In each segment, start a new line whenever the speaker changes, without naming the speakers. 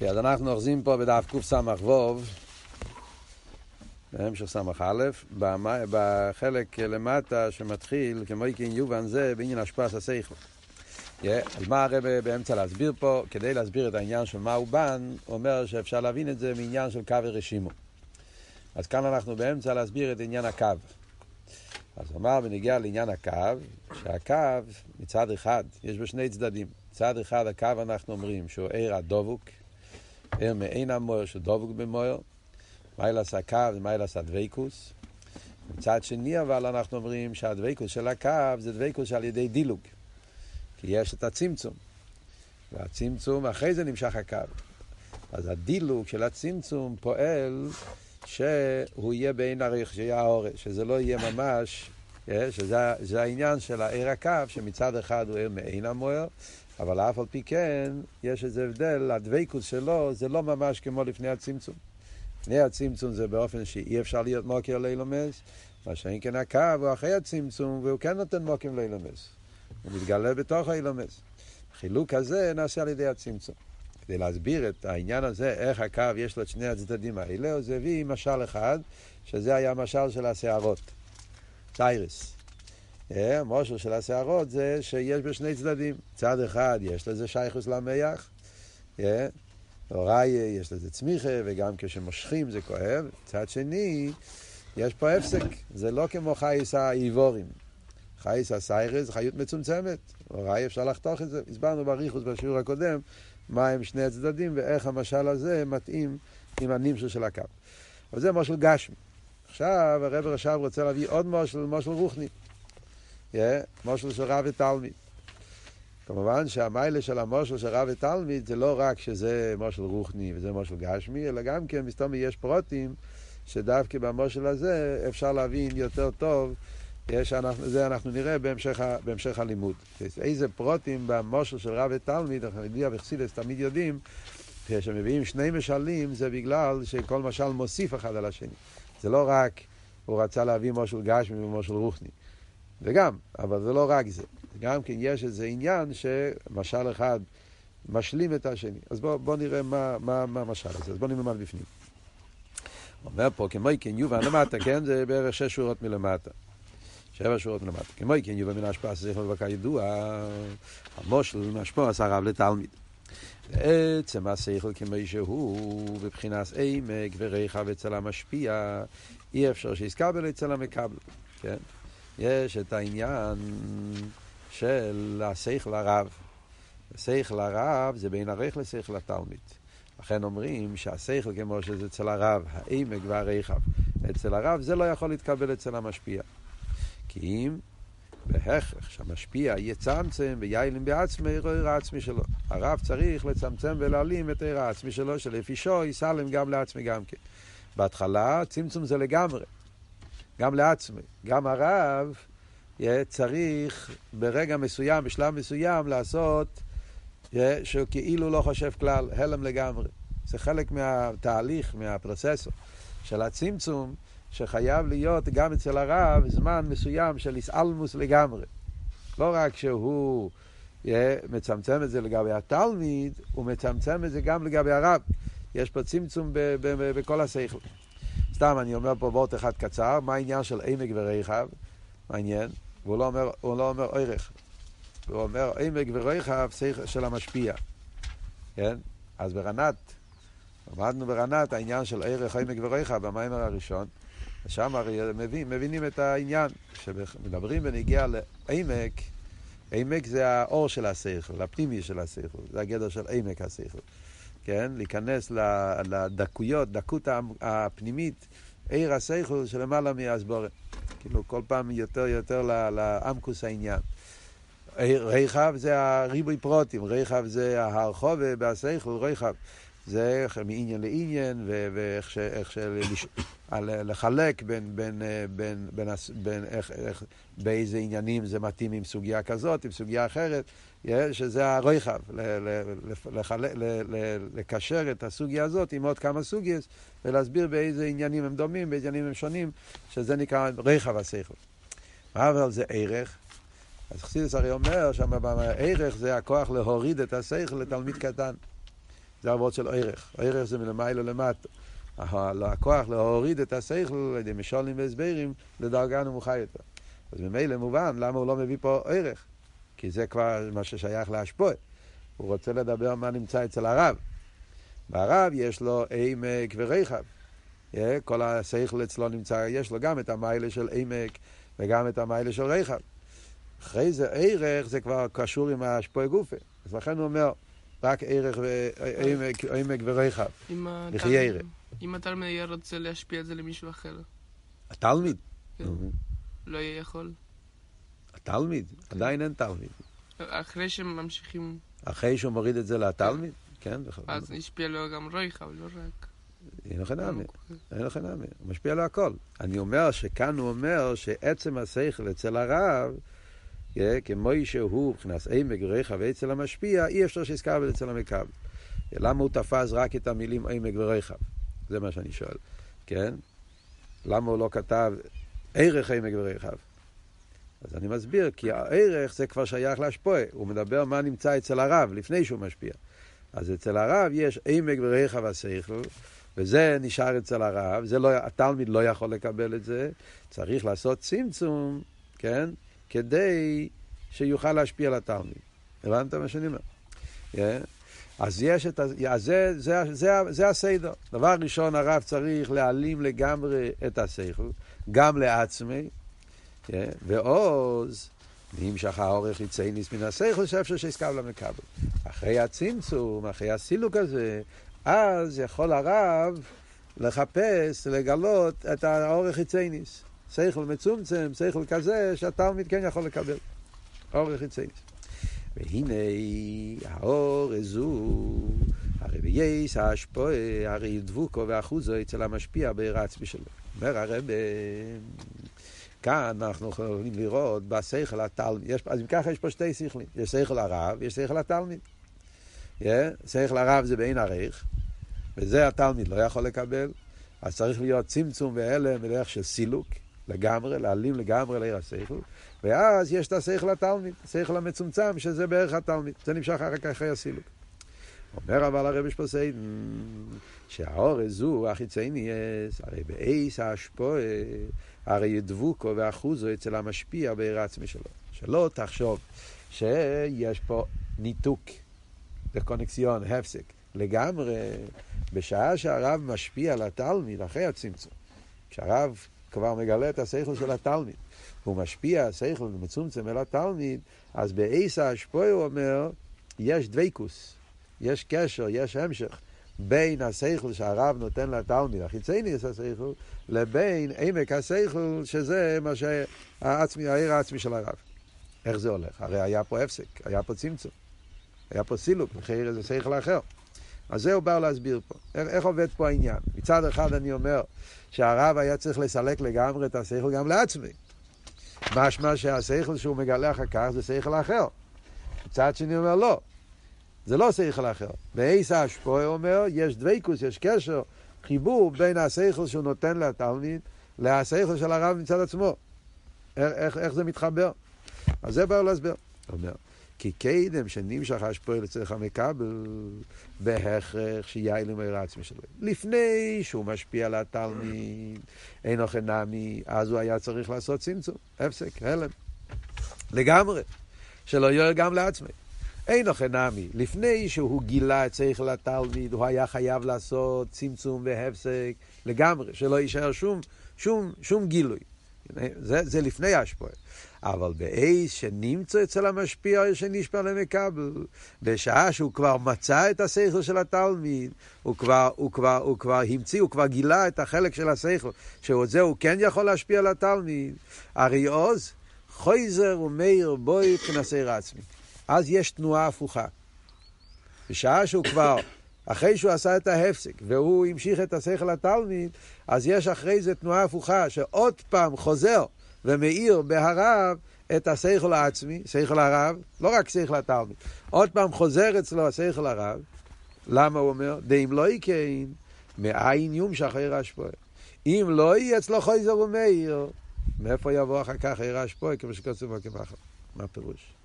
אז אנחנו אוחזים פה בדף קס"ו, בהמשך ס"א, בחלק למטה שמתחיל, כמו איקין יובן זה, בעניין השפעת השכל. אז מה הרב באמצע להסביר פה? כדי להסביר את העניין של מה הוא בן, אומר שאפשר להבין את זה מעניין של קו ורשימו. אז כאן אנחנו באמצע להסביר את עניין הקו. אז הוא אמר ונגיע לעניין הקו, שהקו מצד אחד, יש בו שני צדדים. מצד אחד הקו אנחנו אומרים שהוא עיר הדבוק, עיר מעין המויר שהוא דבוק במויר, מיילס הקו ומיילס הדבקוס. מצד שני אבל אנחנו אומרים שהדבקוס של הקו זה דבקוס על ידי דילוג. כי יש את הצמצום. והצמצום, אחרי זה נמשך הקו. אז הדילוג של הצמצום פועל שהוא יהיה בעין הריך, שיהיה האורש, שזה לא יהיה ממש, אה, שזה העניין של העיר הקו, שמצד אחד הוא עיר מעין המוער, אבל אף על פי כן, יש איזה הבדל, הדבקות שלו זה לא ממש כמו לפני הצמצום. לפני הצמצום זה באופן שאי אפשר להיות מוקר לאילומס, מה שאין כן הקו הוא אחרי הצמצום, והוא כן נותן מוקים לאילומס. הוא מתגלה בתוך האילומס. החילוק הזה נעשה על ידי הצמצום. כדי להסביר את העניין הזה, איך הקו יש לו את שני הצדדים האלה, אז הביא משל אחד, שזה היה משל של השערות. ציירס. המשל של השערות זה שיש בשני צדדים. צד אחד יש לזה שייכוס למח, אוראי יש לזה צמיחה, וגם כשמושכים זה כואב. צד שני, יש פה הפסק, זה לא כמו חייס האיבורים. חייס הסיירס זה חיות מצומצמת, אוראי אפשר לחתוך את זה. הסברנו בריחוס בשיעור הקודם, מה הם שני הצדדים ואיך המשל הזה מתאים עם הנמשל של הקו. אבל זה משל גשמי. עכשיו הרב עכשיו רוצה להביא עוד משל, משל רוחני. משל של רב ותלמיד. כמובן שהמיילה של המשל של רב ותלמיד זה לא רק שזה משל רוחני וזה משל גשמי, אלא גם כן מסתום יש פרוטים שדווקא במשל הזה אפשר להבין יותר טוב יש, אנחנו, זה אנחנו נראה בהמשך, בהמשך הלימוד. איזה פרוטים במושל של רב ותלמיד, יודעים וחסידס תמיד יודעים, כשמביאים שני משלים זה בגלל שכל משל מוסיף אחד על השני. זה לא רק הוא רצה להביא מושל גשמי ומושל רוחני. זה גם, אבל זה לא רק זה. גם כן יש איזה עניין שמשל אחד משלים את השני. אז בואו בוא נראה מה, מה, מה המשל הזה. אז בואו מה בפנים. אומר פה, כמו כן יובן למטה, כן? זה בערך שש שורות מלמטה. שבע שורות מלמטה. כמו כן יובא מן ההשפעה שכל ובקר ידוע, המושל עשה רב לתלמיד. עצם השכל כמו שהוא, בבחינת עמק ורחב אצל המשפיע, אי אפשר שיסקבל אצל המקבל. כן? יש את העניין של השכל הרב. השכל הרב זה בין הרך לשכל התלמיד. לכן אומרים שהשכל כמו שזה אצל הרב, העמק והרחב, אצל הרב זה לא יכול להתקבל אצל המשפיע. כי אם בהכרח שהמשפיע יצמצם ויילם בעצמי עיר העצמי שלו. הרב צריך לצמצם ולהעלים את עיר העצמי שלו, שלפי שו יסלם גם לעצמי גם כן. בהתחלה צמצום זה לגמרי, גם לעצמי. גם הרב צריך ברגע מסוים, בשלב מסוים, לעשות שהוא כאילו לא חושב כלל, הלם לגמרי. זה חלק מהתהליך, מהפרוססור של הצמצום. שחייב להיות גם אצל הרב זמן מסוים של איסאלמוס לגמרי. לא רק שהוא מצמצם את זה לגבי התלמיד, הוא מצמצם את זה גם לגבי הרב. יש פה צמצום בכל השכל. סתם אני אומר פה וורט אחד קצר, מה העניין של עמק ורחב? מעניין. והוא לא אומר, הוא לא אומר ערך. הוא אומר עמק ורחב של המשפיע. כן? אז ברנת, למדנו ברנת העניין של ערך עמק ורחב במיימר הראשון. שם הרי מבין, מבינים את העניין, כשמדברים בנגיע לעמק, עמק זה האור של השכל, הפנימי של השכל, זה הגדר של עמק השכל, כן? להיכנס לדקויות, דקות הפנימית, עיר השכל שלמעלה מהסבורן. כאילו כל פעם יותר יותר לעמקוס העניין. ריחב זה הריבוי פרוטים, ריחב זה ההרחובה בהשכל, ריחב. זה איך מעניין לעניין, ואיך ש... ש... לחלק בין, בין, בין, בין, בין איך, איך, באיזה עניינים זה מתאים עם סוגיה כזאת, עם סוגיה אחרת, שזה הרויחב, לקשר את הסוגיה הזאת עם עוד כמה סוגיות, ולהסביר באיזה עניינים הם דומים, באיזה עניינים הם שונים, שזה נקרא ריחב השכל. אבל זה ערך. אז חסידס הרי אומר שם, ערך זה הכוח להוריד את השכל לתלמיד קטן. זה הוורד של ערך. ערך זה מלמעלה למטה. הכוח להוריד את השכל על ידי משולים והסברים לדרגה נמוכה יותר. אז ממילא מובן למה הוא לא מביא פה ערך. כי זה כבר מה ששייך להשפוע. הוא רוצה לדבר מה נמצא אצל הרב. והרב יש לו עמק ורחב. כל השכל אצלו נמצא, יש לו גם את המיילה של עמק וגם את המיילה של רחב. אחרי זה ערך זה כבר קשור עם השפוע גופה. אז לכן הוא אומר, רק ערך ועמק ורחב. לחיירה.
אם התלמיד יהיה רוצה להשפיע את זה למישהו אחר.
התלמיד?
כן. לא יהיה יכול.
התלמיד? עדיין אין תלמיד.
אחרי שממשיכים...
אחרי שהוא מוריד את זה לתלמיד? כן.
אז השפיע לו גם רויחה, לא רק...
אין לכם נמי, אין לכם נמי, הוא משפיע לו הכל. אני אומר שכאן הוא אומר שעצם השכל אצל הרב, כמו שהוא, מבחינת עמק וריחב ואצל המשפיע, אי אפשר שיזכר אצל המקבל. למה הוא תפס רק את המילים עמק וריחב? זה מה שאני שואל, כן? למה הוא לא כתב ערך עמק וריחב? אז אני מסביר, כי הערך זה כבר שייך להשפועה. הוא מדבר מה נמצא אצל הרב לפני שהוא משפיע. אז אצל הרב יש עמק וריחב השכל, וזה נשאר אצל הרב, זה לא, התלמיד לא יכול לקבל את זה, צריך לעשות צמצום, כן? כדי שיוכל להשפיע על התלמיד. הבנת מה שאני אומר? Yeah. אז יש את ה... אז זה, זה, זה, זה הסדר. דבר ראשון, הרב צריך להעלים לגמרי את השכל, גם לעצמי. ועוז, נמשך האורך יצייניס מן השכל, שאפשר שיסקב למקבל. אחרי הצמצום, אחרי הסילוק הזה, אז יכול הרב לחפש, לגלות את האורך יצייניס. שכל מצומצם, שכל כזה, שהתלמיד כן יכול לקבל. אורך יצייניס. והנה האור הזו, הרי בייס ההשפועה, הרי דבוקו ואחוזו אצל המשפיע בעיר העצמי שלו. אומר הרב, כאן אנחנו יכולים לראות בשכל התלמיד, אז אם ככה יש פה שתי שכלים, יש שכל הרב, יש שכל התלמיד. Yeah, שכל הרב זה בעין ערך, וזה התלמיד לא יכול לקבל, אז צריך להיות צמצום והלם בדרך של סילוק לגמרי, להעלים לגמרי לעיר השכל, ואז יש את השכל התלמיד, השכל המצומצם, שזה בערך התלמיד. זה נמשך אחר כך אחרי הסילוק. אומר אבל הרבי שפוסיידן, שהאורז זו החיצייניאס, הרי באייס האשפועה, הרי ידבוקו ואחוזו אצל המשפיע בעיר העצמי שלו. שלא תחשוב שיש פה ניתוק, דקונקסיון, הפסק, לגמרי, בשעה שהרב משפיע על התלמיד, אחרי הצמצום, כשהרב כבר מגלה את השכל של התלמיד, הוא משפיע, השכל מצומצם אל התלמיד, אז באייס האשפועה הוא אומר, יש דבקוס, יש קשר, יש המשך. בין השכל שהרב נותן לתלמיד, החיצייניס השכל, לבין עמק השכל, שזה מה שהעצמי, העיר העצמי של הרב. איך זה הולך? הרי היה פה הפסק, היה פה צמצום, היה פה סילוק, מחיר איזה שכל אחר. אז זה הוא בא להסביר פה. איך, איך עובד פה העניין? מצד אחד אני אומר שהרב היה צריך לסלק לגמרי את השכל גם לעצמי. משמע שהשכל שהוא מגלה אחר כך זה שכל אחר. מצד שני אומר לא, זה לא שכל אחר. באייס האשפוי אומר, יש דבקוס, יש קשר, חיבור בין השכל שהוא נותן לתלמיד לשכל של הרב מצד עצמו. איך, איך, איך זה מתחבר? אז זה בא להסביר. אומר, כי קדם שנמשך השפועל אצלך מקבל בהכרח שיעלו מהר עצמי שלו. לפני שהוא משפיע על התלמיד, אין אוכל נמי, אז הוא היה צריך לעשות צמצום, הפסק, הלם. לגמרי. שלא יהיה גם לעצמי. אין אוכל נמי. לפני שהוא גילה את שכל התלמיד, הוא היה חייב לעשות צמצום והפסק לגמרי, שלא יישאר שום, שום, שום גילוי. זה, זה לפני ההשפעה. אבל באייס שנמצא אצל המשפיע שנשפע למקבל, בשעה שהוא כבר מצא את השכל של התלמיד, הוא כבר, הוא כבר, הוא כבר המציא, הוא כבר גילה את החלק של השכל, שאת זה הוא כן יכול להשפיע על התלמיד, הרי עוז, חויזר ומאיר בוי מבחינת סעיר עצמי. אז יש תנועה הפוכה. בשעה שהוא כבר, אחרי שהוא עשה את ההפסק, והוא המשיך את השכל התלמיד, אז יש אחרי זה תנועה הפוכה, שעוד פעם חוזר ומאיר בהרב את השכל העצמי, שכל הרב, לא רק שכל התלמיד, עוד פעם חוזר אצלו השכל הרב, למה הוא אומר? דאם לא יקין, מאין יומשך עיר השפועה. אם לא יהיה אצלו חויזר ומאיר, מאיפה יבוא אחר כך עיר השפועה, כמו שכתוב בקמחר? מה הפירוש?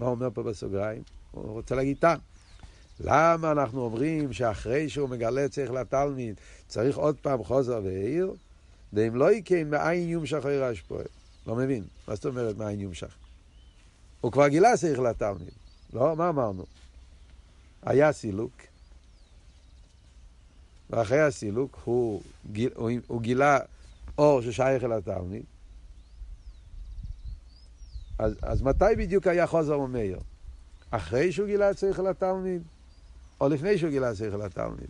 מה הוא אומר פה בסוגריים? הוא רוצה להגיד טעם. למה אנחנו אומרים שאחרי שהוא מגלה צריך לתלמיד, צריך עוד פעם חוזר ועיר? ואם לא יקן, מאין יומשך עיר השפועה? לא מבין. מה זאת אומרת מאין יומשך? הוא כבר גילה צריך לתלמיד. לא? מה אמרנו? היה סילוק, ואחרי הסילוק הוא, הוא, הוא גילה אור ששייך אל התלמיד. אז, אז מתי בדיוק היה חוזר ומאיר? אחרי שהוא גילה צריך אל התלמיד, או לפני שהוא גילה צריך אל התלמיד?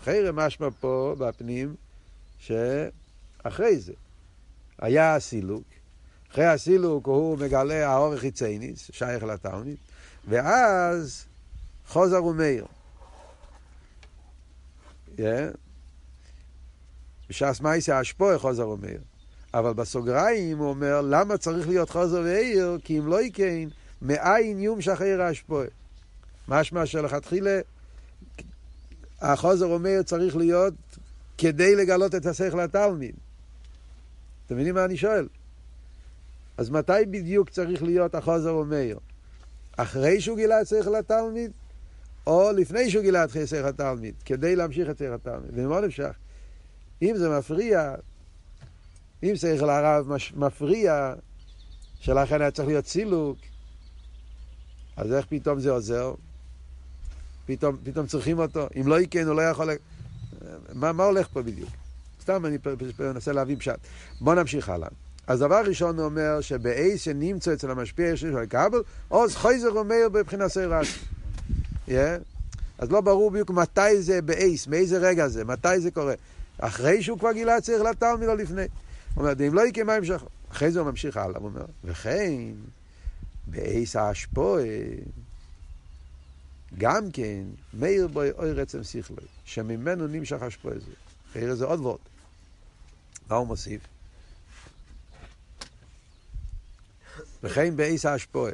אחרי משמע פה בפנים שאחרי זה היה הסילוק, אחרי הסילוק הוא מגלה האורך חיצייניס, שייך לתלמיד, ואז חוזר ומאיר. Yeah. בש"ס מייסה אשפוי חוזר ומאיר. אבל בסוגריים הוא אומר, למה צריך להיות חוזר ועיר? כי אם לא יקן, מאין יום שחרר האשפוי. משמע שלכתחילה, החוזר אומר צריך להיות כדי לגלות את השכל לתלמיד. אתם מבינים מה אני שואל? אז מתי בדיוק צריך להיות החוזר אומר? אחרי שהוא גילה את שכל התלמיד, או לפני שהוא גילה את שכל התלמיד, כדי להמשיך את שכל התלמיד. ומאוד אפשר. אם זה מפריע, אם שכל הרב מפריע, שלכן היה צריך להיות סילוק, אז איך פתאום זה עוזר? פתאום, פתאום צריכים אותו. אם לא יקן, הוא לא יכול... מה, מה הולך פה בדיוק? סתם אני מנסה להבין פשט. בואו נמשיך הלאה. אז דבר ראשון הוא אומר שבאייס שנמצא אצל המשפיע יש של הכבל, עוז חייזר אומר בבחינת. Yeah. אז לא ברור בדיוק מתי זה באייס, מאיזה רגע זה, מתי זה קורה. אחרי שהוא כבר גילה צריך לתלמיד או לפני. אומר, אם לא יקרה מה המשך. אחרי זה הוא ממשיך הלאה, הוא אומר, וכן, באייס האשפועה, גם כן, מאיר בו אוי רצם שכלוי, שממנו נמשך אשפועה זה. אחרי זה עוד ועוד. מה הוא מוסיף? וכן באיס האשפועה.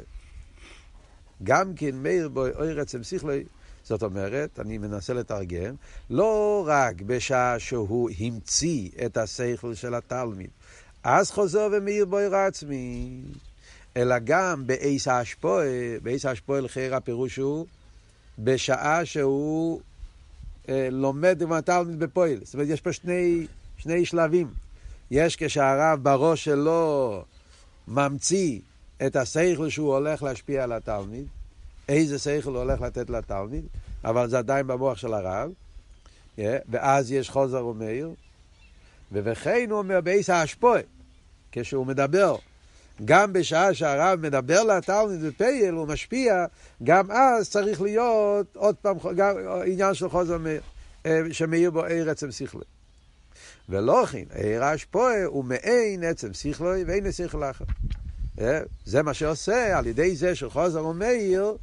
גם כן מאיר בו אוי רצם שכלוי, זאת אומרת, אני מנסה לתרגם, לא רק בשעה שהוא המציא את השכל של התלמיד, אז חוזר ומאיר בו עיר עצמי, אלא גם באיס האשפועה, באיס האשפועה לחייר הפירוש הוא בשעה שהוא אה, לומד עם התלמיד בפועל. זאת אומרת, יש פה שני, שני שלבים. יש כשהרב בראש שלו ממציא את השכל שהוא הולך להשפיע על התלמיד, איזה שכל הוא הולך לתת לתלמיד, אבל זה עדיין במוח של הרב, ואז יש חוזר ומאיר, ובכן הוא אומר באיס האשפוי, כשהוא מדבר, גם בשעה שהרב מדבר לתלמיד בפייל, הוא משפיע, גם אז צריך להיות עוד פעם גם עניין של חוזר מאיר, אה, שמאיר בו עיר עצם שכלי. ולא כן, עיר האשפוי הוא מעין עצם שכלי ואין שכל אחר. אה, זה מה שעושה, על ידי זה שחוזר ומאיר,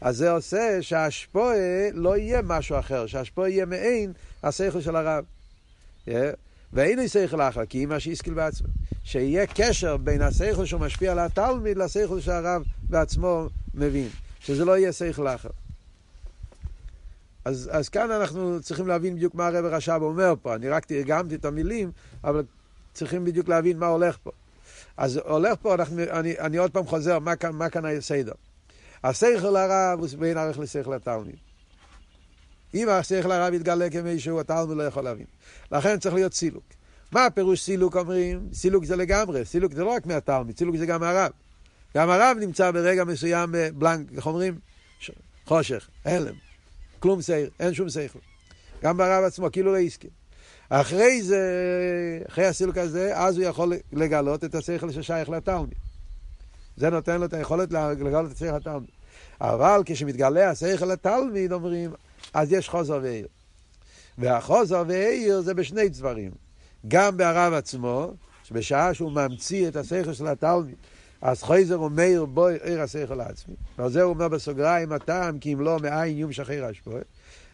אז זה עושה שהשפועה לא יהיה משהו אחר, שהשפועה יהיה מעין השכל של הרב. אה, ואין לי שכל אחר, כי אימא שהשכיל בעצמו. שיהיה קשר בין השכל שהוא משפיע על התלמיד לשכל שהרב בעצמו מבין. שזה לא יהיה שכל אחר. אז, אז כאן אנחנו צריכים להבין בדיוק מה הרב רש"ב אומר פה. אני רק תרגמתי את המילים, אבל צריכים בדיוק להבין מה הולך פה. אז הולך פה, אנחנו, אני, אני עוד פעם חוזר, מה כאן, מה כאן הסדר? השכל הרב הוא בין ערך לשכל התלמיד. אם השכל הרב יתגלה כמישהו, התלמיד לא יכול להבין. לכן צריך להיות סילוק. מה הפירוש סילוק אומרים? סילוק זה לגמרי, סילוק זה לא רק מהתלמיד, סילוק זה גם הרב. גם הרב נמצא ברגע מסוים בלנק, איך אומרים? חושך, הלם, כלום שכל, אין שום שכל. גם ברב עצמו, כאילו לא הסכים. אחרי זה, אחרי הסילוק הזה, אז הוא יכול לגלות את השכל ששייך לתלמיד. זה נותן לו את היכולת לגלות את השכל לתלמיד. אבל כשמתגלה השכל לתלמיד, אומרים, אז יש חוזר ועיר. והחוזר ועיר זה בשני דברים. גם בהרב עצמו, שבשעה שהוא ממציא את השכל של התלמיד, אז חייזר אומר בו עיר השכל העצמי. ועל זה הוא אומר בסוגריים הטעם, כי אם לא מאין יום שחרר השפועה.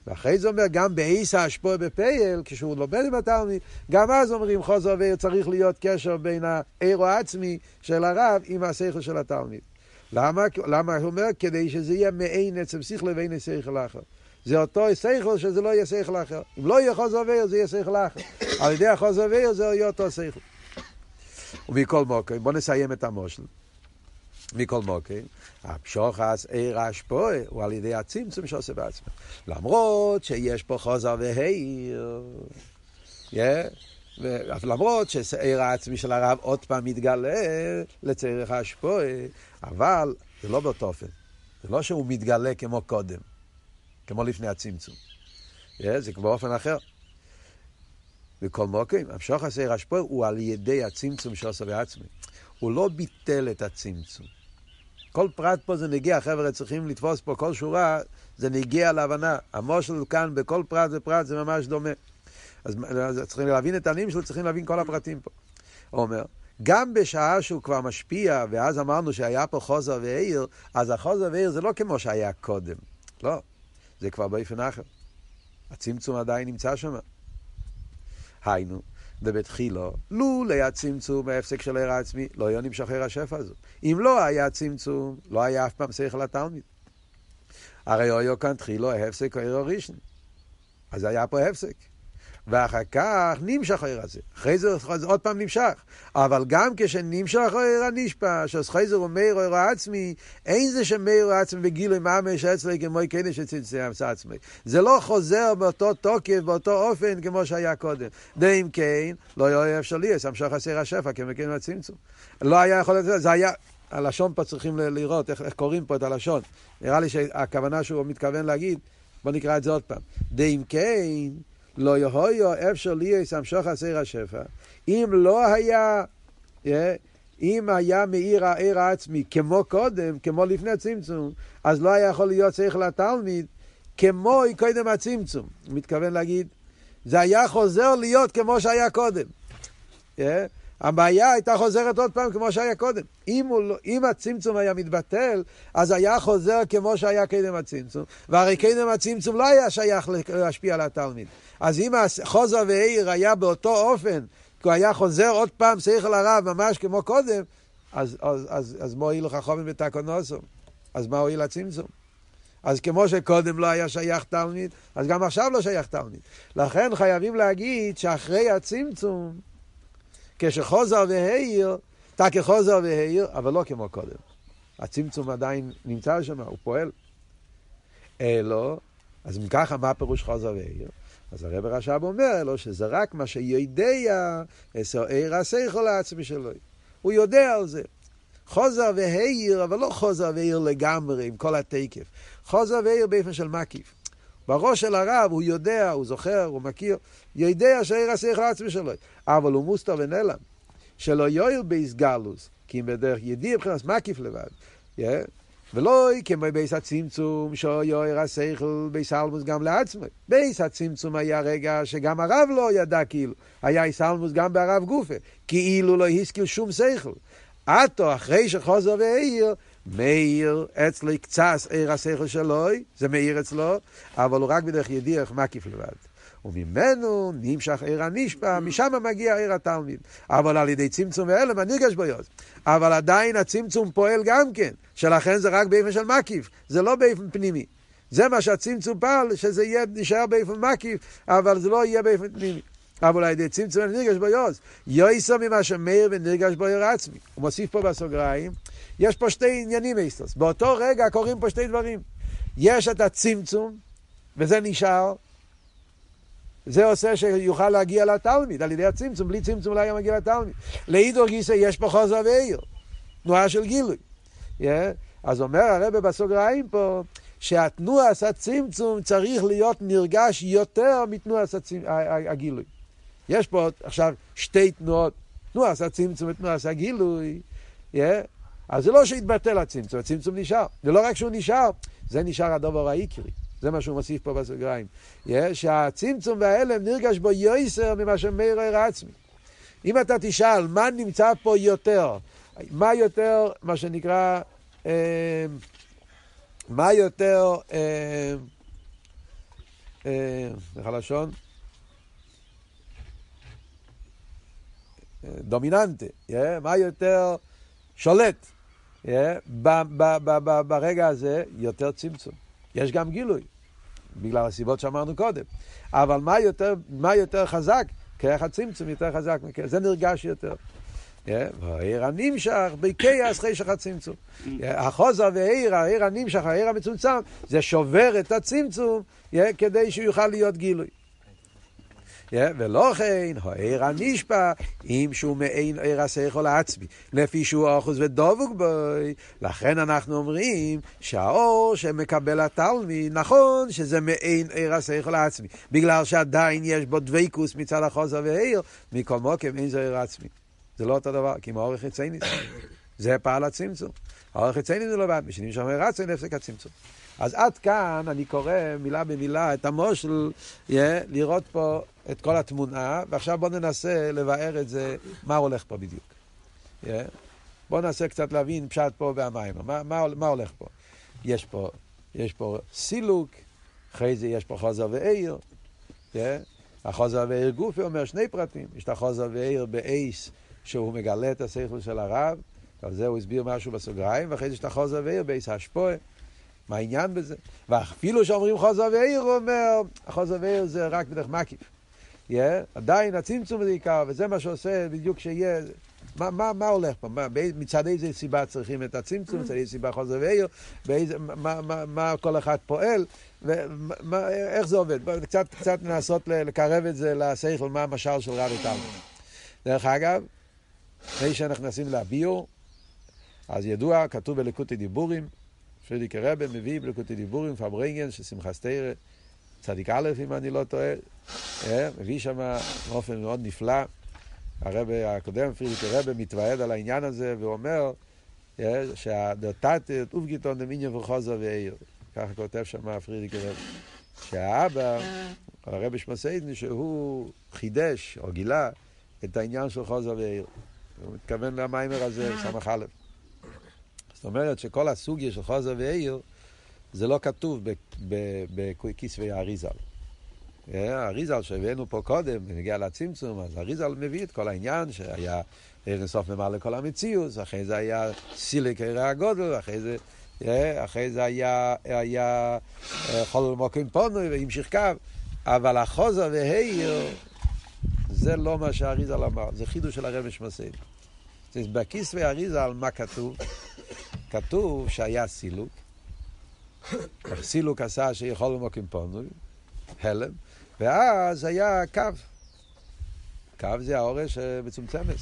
ואחרי זה אומר, גם בעיסא השפוע בפייל, כשהוא לומד עם התלמיד, גם אז אומרים חוזר ועיר צריך להיות קשר בין העיר העצמי של הרב עם השכל של התלמיד. למה? למה הוא אומר? כדי שזה יהיה מעין עצם שכל ואין שכל אחר. זה אותו שכל שזה לא יהיה שכל אחר. אם לא יהיה חוזר ועיר זה יהיה שכל אחר. על ידי החוזר ועיר זה יהיה אותו שכל. ומכל מוקר, בואו נסיים את המושל. מכל מוקר, הפשוחס עיר השפועה הוא על ידי הצמצום שעושה בעצמו. למרות שיש פה חוזר והעיר, yeah. למרות שעיר העצמי של הרב עוד פעם מתגלה לצריך השפועה, אבל זה לא באותו אופן. זה לא שהוא מתגלה כמו קודם, כמו לפני הצמצום. Yeah, זה באופן אחר. בכל מוקרים, המשוך עשה השפועה הוא על ידי הצמצום שעושה בעצמי. הוא לא ביטל את הצמצום. כל פרט פה זה נגיע, חבר'ה צריכים לתפוס פה כל שורה, זה נגיע להבנה. המושל כאן בכל פרט ופרט זה ממש דומה. אז, אז צריכים להבין את העניינים שלו, צריכים להבין כל הפרטים פה. הוא אומר, גם בשעה שהוא כבר משפיע, ואז אמרנו שהיה פה חוזר ועיר, אז החוזר ועיר זה לא כמו שהיה קודם. לא, זה כבר באופן אחר. הצמצום עדיין נמצא שם. היינו, ובתחילו, לולא היה צמצום בהפסק של עיר העצמי, לא היה נמשך עיר השפע הזו. אם לא היה צמצום, לא היה אף פעם שכל התלמיד. הרי היה כאן תחילו ההפסק עיר הראשון. אז היה פה הפסק. ואחר כך נמשך העיר הזה. אחרי זה עוד פעם נמשך. אבל גם כשנמשך העיר הנשפע, שחייזר הוא מאיר העיר העצמי, אין זה שמאיר העצמי בגילוי ממש אצלי כמו כנס שצמצם עצמי. זה לא חוזר באותו תוקף, באותו אופן כמו שהיה קודם. ואם כן, לא היה אפשר לי, המשך עשר השפע כמכן הצמצום. לא היה יכול להיות, זה היה... הלשון פה צריכים לראות איך, איך קוראים פה את הלשון. נראה לי שהכוונה שהוא מתכוון להגיד, בוא נקרא את זה עוד פעם. דאם כן, לא יהויו אפשר ליאס המשוך עשר השפע. אם לא היה, אם היה מאיר העיר העצמי כמו קודם, כמו לפני הצמצום, אז לא היה יכול להיות צריך לתלמיד כמו קודם הצמצום. מתכוון להגיד, זה היה חוזר להיות כמו שהיה קודם. הבעיה הייתה חוזרת עוד פעם כמו שהיה קודם. אם, לא, אם הצמצום היה מתבטל, אז היה חוזר כמו שהיה קדם הצמצום, והרי קדם הצמצום לא היה שייך להשפיע על התלמיד. אז אם החוזר והעיר היה באותו אופן, כי הוא היה חוזר עוד פעם שכל הרב ממש כמו קודם, אז, אז, אז, אז מה הועיל חומר בתקונוסו? אז מה הועיל הצמצום? אז כמו שקודם לא היה שייך תלמיד, אז גם עכשיו לא שייך תלמיד. לכן חייבים להגיד שאחרי הצמצום, כשחוזר והעיר, תקי חוזר והעיר, אבל לא כמו קודם. הצמצום עדיין נמצא שם, הוא פועל. אלו, אז אם ככה, מה פירוש חוזר והעיר? אז הרב רש"ב אומר לו שזה רק מה שיודע, אסו עיר הסייכו לעצמי שלו. הוא יודע על זה. חוזר והעיר, אבל לא חוזר והעיר לגמרי, עם כל התקף. חוזר והעיר באופן של מקיף. בראש של הרב הוא יודע, הוא זוכר, הוא מכיר, יודע שהעיר הסייכו לעצמי שלו. אבל הוא מוסתר ונעלם. שלא יויר בייס גלוס, כי אם בדרך ידיע מבחינת מקיף לבד. Yeah. ולא כמו בייס הצמצום, שיוער השכל בייס אלמוס גם לעצמו. בייס הצמצום היה רגע שגם הרב לא ידע כאילו. היה איסלמוס גם בהרב גופה. כאילו לא השכיל שום שכל. עתו, אחרי שחוזר והעיר, מאיר אצלי קצת עיר השכל שלו, זה מאיר אצלו, אבל הוא רק בדרך ידיח מקיף לבד. וממנו נמשך עיר הנשפע, משם מגיע עיר התלמיד. אבל על ידי צמצום והלם הנרגש בו יוז. אבל עדיין הצמצום פועל גם כן, שלכן זה רק באופן של מקיף, זה לא באופן פנימי. זה מה שהצמצום פעל, שזה יהיה, נשאר באופן מקיף, אבל זה לא יהיה באופן פנימי. אבל על ידי צמצום ונרגש בו יוז, יויסו ממה שמאיר ונרגש בו יור עצמי. הוא מוסיף פה בסוגריים, יש פה שתי עניינים אסטוס. באותו רגע קורים פה שתי דברים. יש את הצמצום, וזה נשאר, זה עושה שיוכל להגיע לתלמיד על ידי הצמצום, בלי צמצום לא היה מגיע לתלמיד. לאידור גיסא יש פה חוזר ועיר, תנועה של גילוי. Yeah. אז אומר הרבה בסוגריים פה, שהתנועס הצמצום צריך להיות נרגש יותר מתנועס הגילוי. יש פה עכשיו שתי תנועות, תנועס הצמצום ותנועס הגילוי. Yeah. אז זה לא שהתבטל הצמצום, הצמצום נשאר. ולא רק שהוא נשאר, זה נשאר הדבר העיקרי. זה מה שהוא מוסיף פה בסוגריים. שהצמצום וההלם נרגש בו יויסר ממה שמאיר העיר עצמי. אם אתה תשאל מה נמצא פה יותר, מה יותר, מה שנקרא, אה, מה יותר, אה, אה, איך הלשון? דומיננטה, מה יותר שולט. ברגע הזה יותר צמצום. יש גם גילוי. בגלל הסיבות שאמרנו קודם. אבל מה יותר, מה יותר חזק? כרך הצמצום יותר חזק זה נרגש יותר. והעיר הנמשך בכיאס חשך הצמצום. החוזר והעיר, העיר הנמשך, העיר המצומצם, זה שובר את הצמצום כדי שהוא יוכל להיות גילוי. ולא כן, העיר הנשפע, אם שהוא מעין עיר השכל העצמי, לפי שהוא אחוז ודבוק בוי. לכן אנחנו אומרים שהאור שמקבל התלמיד, נכון שזה מעין עיר השכל העצמי, בגלל שעדיין יש בו דבקוס מצד החוזר והעיר, מכל מוקם אין זה עיר עצמי. זה לא אותו דבר, כי עם האורך חיצייני, זה פעל הצמצום. האורך חיצייני זה לבד, משנים שם רצון, נפסק הצמצום. אז עד כאן אני קורא מילה במילה את המושל, yeah, לראות פה את כל התמונה, ועכשיו בואו ננסה לבאר את זה, מה הולך פה בדיוק. Yeah. בואו ננסה קצת להבין פשט פה והמים, מה, מה, מה הולך פה? יש פה, יש פה סילוק, אחרי זה יש פה חוזר ועיר, yeah. החוזר ועיר גופי אומר שני פרטים, יש את החוזר ועיר באייס, שהוא מגלה את השכל של הרב, על זה הוא הסביר משהו בסוגריים, ואחרי זה יש את החוזר ועיר באייס השפועה. מה העניין בזה? ואפילו שאומרים חוזר ועיר, הוא אומר, החוזר ועיר זה רק בדרך מקיף. Yeah, עדיין הצמצום זה עיקר, וזה מה שעושה בדיוק שיהיה... מה, מה, מה הולך פה? מה, מצד איזה סיבה צריכים את הצמצום, מצד איזה סיבה חוזר ועיר, באיזה, מה, מה, מה כל אחד פועל, ואיך זה עובד? קצת, קצת לנסות לקרב את זה לשכל, מה המשל של רבי טלמן. דרך אגב, לפני שאנחנו נכנסים לביור, אז ידוע, כתוב בלקוטי דיבורים, פרידיקי רבה מביא בלקוטי דיבורים, פברנגן של שמחה סתירה, צדיק א', אם אני לא טועה, מביא שם באופן מאוד נפלא. הרבה הקודם, פרידיקי רבה, מתוועד על העניין הזה ואומר שהדותת אופגיטון דמיניה וחוזר ועיר. ככה כותב שם פרידיקי רבה. שהאבא, הרבי שמסיידני, שהוא חידש או גילה את העניין של חוזר ועיר. הוא מתכוון למיימר הזה, סמך א'. זאת אומרת שכל הסוגיה של חוזר ועיר זה לא כתוב בכיסוי האריזל. האריזל שהבאנו פה קודם, בנגיע לצמצום, אז האריזל מביא את כל העניין שהיה אינסוף ממלא כל המציאות, אחרי זה היה סילק עיר הגודל, אחרי זה, אחרי זה היה, היה חול מוקרים פונוי והמשיך קו, אבל החוזר והעיר זה לא מה שהאריזל אמר, זה חידוש של הרבי שמסייל. בכיסוי האריזל מה כתוב? כתוב שהיה סילוק, סילוק עשה שיכול למוקים פונוי, הלם, ואז היה קו. קו זה האורש מצומצמת.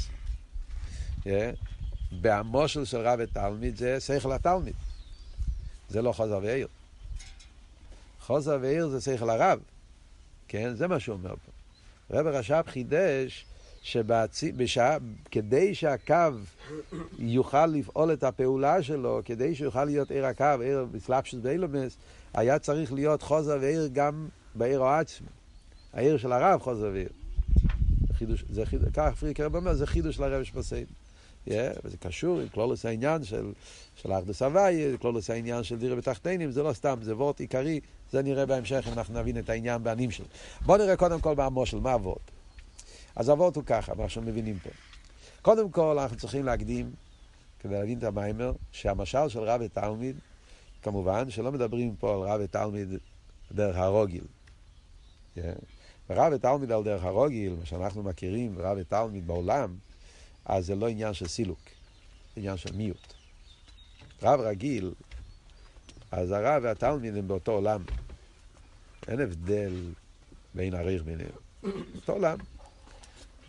בהמושל של רב ותלמיד זה שכל התלמיד. זה לא חוזר ועיר. חוזר ועיר זה שכל הרב. כן? זה מה שהוא אומר פה. רב רש"ב חידש שכדי שהקו יוכל לפעול את הפעולה שלו, כדי שיוכל להיות עיר הקו, עיר בסלאפשוס באילומס, היה צריך להיות חוזר ועיר גם בעיר העצמי. העיר של הרב חוזר ועיר. חידוש, זה כך פריקר אומר, זה חידוש של הרב שמסייד. Yeah, וזה קשור עם כלולוס העניין של, של אחדוס הוואי, כלולוס העניין של דירה בתחתינים, זה לא סתם, זה וורט עיקרי, זה נראה בהמשך אם אנחנו נבין את העניין בענים שלו. בואו נראה קודם כל מהמושל, מה הוורט. אז הוורט הוא ככה, מה שאנחנו מבינים פה. קודם כל אנחנו צריכים להקדים, כדי להבין את המיימר, שהמשל של רב ותלמיד, כמובן שלא מדברים פה על רב ותלמיד דרך הרוגיל. Yeah. רב ותלמיד על דרך הרוגיל, מה שאנחנו מכירים, רב ותלמיד בעולם, אז זה לא עניין של סילוק, זה עניין של מיעוט. רב רגיל, אז הרב והתלמיד הם באותו עולם. אין הבדל בין הריך ביניהם. אותו עולם.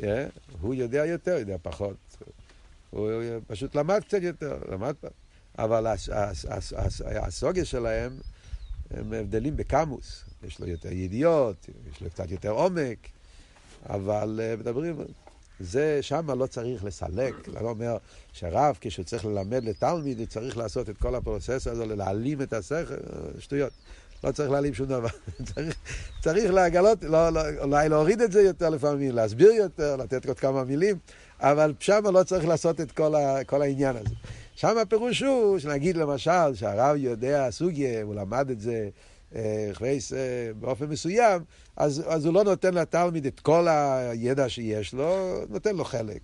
Yeah, הוא יודע יותר, יודע פחות. הוא פשוט למד קצת יותר, למד פעם. אבל הסוגיה שלהם הם הבדלים בקמוס. יש לו יותר ידיעות, יש לו קצת יותר עומק, אבל מדברים, זה שם לא צריך לסלק. אני לא אומר שרב, כשהוא צריך ללמד לתלמיד, הוא צריך לעשות את כל הפרוסס הזה, להעלים את השכל, שטויות. לא צריך להעלים שום דבר. צריך, צריך להגלות, לא, לא, אולי להוריד את זה יותר לפעמים, להסביר יותר, לתת עוד כמה מילים, אבל שם לא צריך לעשות את כל, ה, כל העניין הזה. שם הפירוש הוא, שנגיד למשל, שהרב יודע סוגיה, הוא למד את זה אה, באופן מסוים, אז, אז הוא לא נותן לתלמיד את כל הידע שיש לו, נותן לו חלק.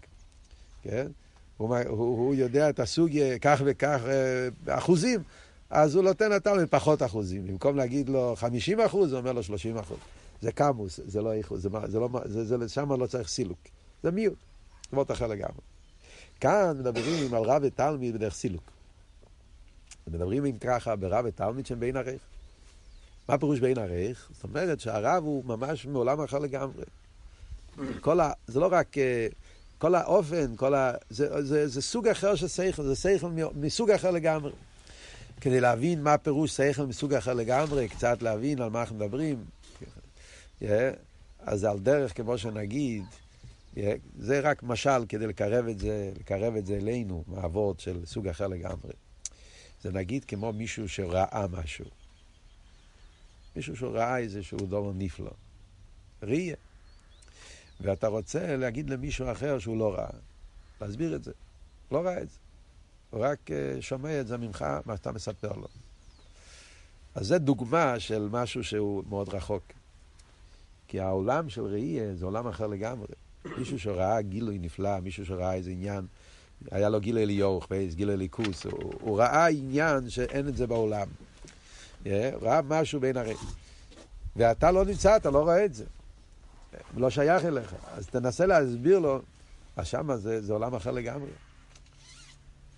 כן? הוא, הוא, הוא יודע את הסוגיה כך וכך אה, אחוזים, אז הוא נותן לתלמיד פחות אחוזים. במקום להגיד לו 50 אחוז, הוא אומר לו 30 אחוז. זה קמוס, זה לא איכות, זה, זה לא, זה, זה, שם לא צריך סילוק. זה מיעוט, דבר אחר לגמרי. כאן מדברים על רב ותלמיד בדרך סילוק. מדברים אם ככה ברב ותלמיד שהם בין ערך. מה פירוש בין ערך? זאת אומרת שהרב הוא ממש מעולם אחר לגמרי. כל ה... זה לא רק... אה, כל האופן, כל ה... זה, זה, זה סוג אחר של שכל, זה שכל מסוג אחר לגמרי. כדי להבין מה פירוש שכל מסוג אחר לגמרי, קצת להבין על מה אנחנו מדברים. אז על דרך, כמו שנגיד, זה רק משל כדי לקרב את זה, לקרב את זה אלינו, מהאבות של סוג אחר לגמרי. זה נגיד כמו מישהו שראה משהו. מישהו שראה איזשהו דבר נפלא. ראייה. ואתה רוצה להגיד למישהו אחר שהוא לא ראה. להסביר את זה. לא ראה את זה. הוא רק אה, שומע את זה ממך, מה שאתה מספר לו. אז זה דוגמה של משהו שהוא מאוד רחוק. כי העולם של ראייה זה עולם אחר לגמרי. מישהו שראה גילוי נפלא, מישהו שראה איזה עניין, היה לו גילוי ליאור, גילוי ליכוס, הוא, הוא ראה עניין שאין את זה בעולם. Yeah, ראה משהו בין הרי. ואתה לא נמצא, אתה לא רואה את זה. לא שייך אליך. אז תנסה להסביר לו, אז שמה זה, זה עולם אחר לגמרי.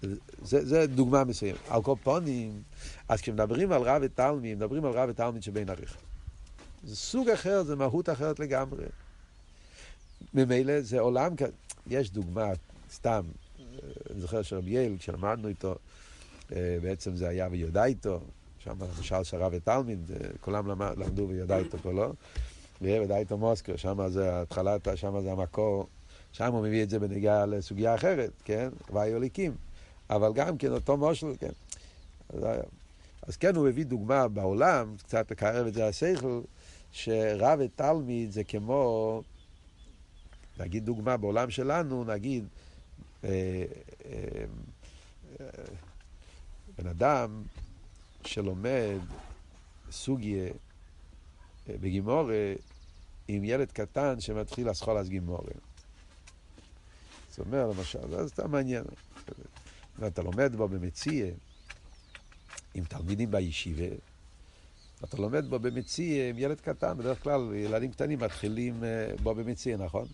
זה, זה דוגמה מסוימת. על כל פונים, אז כשמדברים על רב ותלמיד, מדברים על רב ותלמיד שבין עריך. זה סוג אחר, זה מהות אחרת לגמרי. ממילא זה עולם, יש דוגמה, סתם, אני זוכר שרבי יעל, כשלמדנו איתו, אה, בעצם זה היה ויודע איתו, שם למשל שרב ותלמיד, אה, כולם למדו ויודע איתו לא? ויודע איתו מוסקר, שם זה התחלת, שם זה המקור, שם הוא מביא את זה בנגיעה לסוגיה אחרת, כן? והיוליקים. אבל גם כן אותו מושל, כן. אז, אז כן, הוא מביא דוגמה בעולם, קצת לקרב את זה לשכל, שרב ותלמיד זה כמו, נגיד דוגמה בעולם שלנו, נגיד, אה, אה, אה, בן אדם שלומד סוגיה אה, בגימורה עם ילד קטן שמתחיל לסחול אז גימורה. זאת אומרת, למשל, זה סתם מעניין. ואתה לומד בו במציע, עם תלמידים בישיבה, אתה לומד בו במציע עם ילד קטן, בדרך כלל ילדים קטנים מתחילים אה, בו במציע, נכון?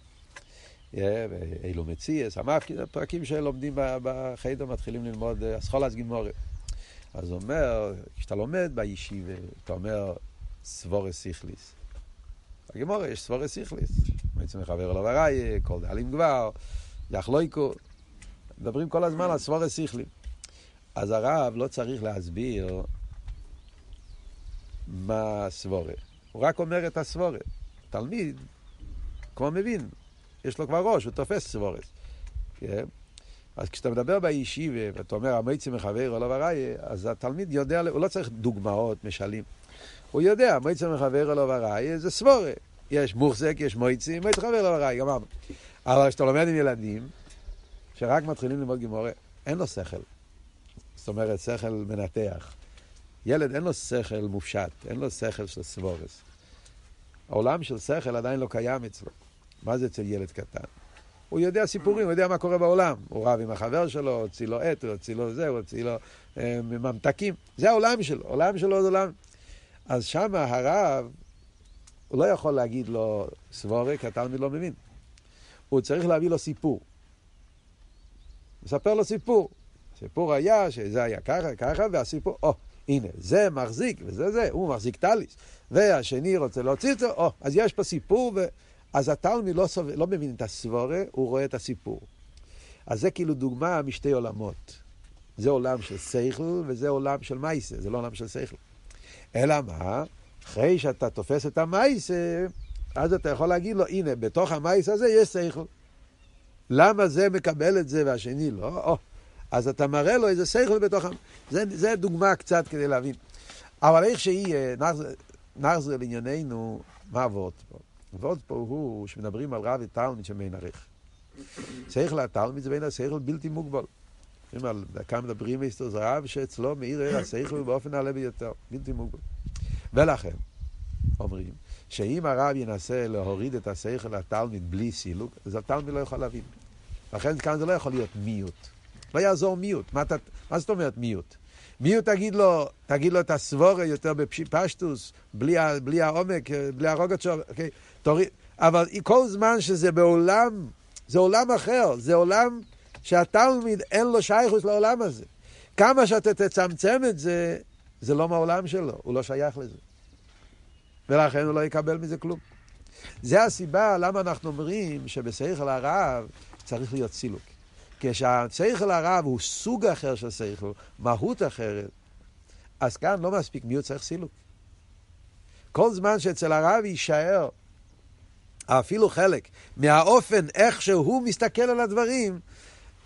אילו מציע, סמך, פרקים שלומדים בחדר מתחילים ללמוד אה, גימורי. אז הוא אומר, כשאתה לומד בישיבה, אתה אומר סבורס סיכליס. בגימורי יש סבורס סיכליס. בעצם מחבר אליו הראי, כל דאלים כבר, יחלויקו. מדברים כל הזמן על סבורי סיכלים. אז הרב לא צריך להסביר מה סבורה. הוא רק אומר את הסבורה. תלמיד, כמו מבין, יש לו כבר ראש, הוא תופס סבורס. כן? אז כשאתה מדבר בישיבה, ואתה אומר, המייצי מחבר או לא וראי, אז התלמיד יודע, הוא לא צריך דוגמאות, משלים. הוא יודע, מייצי מחבר או לא וראי, זה סבורה. יש מוחזק, יש מייצי, מייצי מחבר לא וראי, גמרנו. אבל כשאתה לומד עם ילדים, שרק מתחילים ללמוד גימורה, אין לו שכל. זאת אומרת, שכל מנתח. ילד אין לו שכל מופשט, אין לו שכל של סבורס. העולם של שכל עדיין לא קיים אצלו. מה זה אצל ילד קטן? הוא יודע סיפורים, הוא יודע מה קורה בעולם. הוא רב עם החבר שלו, הוציא לו עט, הוא הוציא לו זה, הוא הוציא לו אה, ממתקים. זה העולם שלו, העולם שלו זה עולם. אז שם הרב, הוא לא יכול להגיד לו סבורי, כי התלמיד לא מבין. הוא צריך להביא לו סיפור. מספר לו סיפור. סיפור היה שזה היה ככה, ככה, והסיפור, או, הנה, זה מחזיק, וזה זה, הוא מחזיק טליס, והשני רוצה להוציא את זה, או, אז יש פה סיפור, ו... אז התלמיד לא, סוב... לא מבין את הסבורה, הוא רואה את הסיפור. אז זה כאילו דוגמה משתי עולמות. זה עולם של שכל וזה עולם של מייסה, זה לא עולם של שכל. אלא מה? אחרי שאתה תופס את המייסה, אז אתה יכול להגיד לו, הנה, בתוך המייסה הזה יש שכל. למה זה מקבל את זה והשני לא? או, אז אתה מראה לו איזה שכל בתוך... זה, זה דוגמה קצת כדי להבין. אבל איך שהיא, אה, נחזר לענייננו, מה עבוד פה? עבוד פה הוא שמדברים על רב ותלמיד שבין ערך. שכל התלמיד זה בין השכל בלתי מוגבל. כאן מדברים איסטר זה רב שאצלו מאיר השכל באופן נעלה ביותר, בלתי מוגבל. ולכן, אומרים, שאם הרב ינסה להוריד את השכל לתלמיד בלי סילוק, אז התלמיד לא יכול להבין. לכן כאן זה לא יכול להיות מיעוט. לא יעזור מיעוט. מה, אתה, מה זאת אומרת מיעוט? מיעוט תגיד לו, תגיד לו את הסבורה יותר בפשטוס, בלי, בלי העומק, בלי הרוגת שלו, אוקיי? תוריד, אבל כל זמן שזה בעולם, זה עולם אחר, זה עולם שהתלמיד אין לו שייכוס לעולם הזה. כמה שאתה תצמצם את זה, זה לא מהעולם שלו, הוא לא שייך לזה. ולכן הוא לא יקבל מזה כלום. זה הסיבה למה אנחנו אומרים שבשכל הרב צריך להיות סילוק. כשהשכל הרב הוא סוג אחר של שכל, מהות אחרת, אז כאן לא מספיק מי הוא צריך סילוק. כל זמן שאצל הרב יישאר אפילו חלק מהאופן איך שהוא מסתכל על הדברים,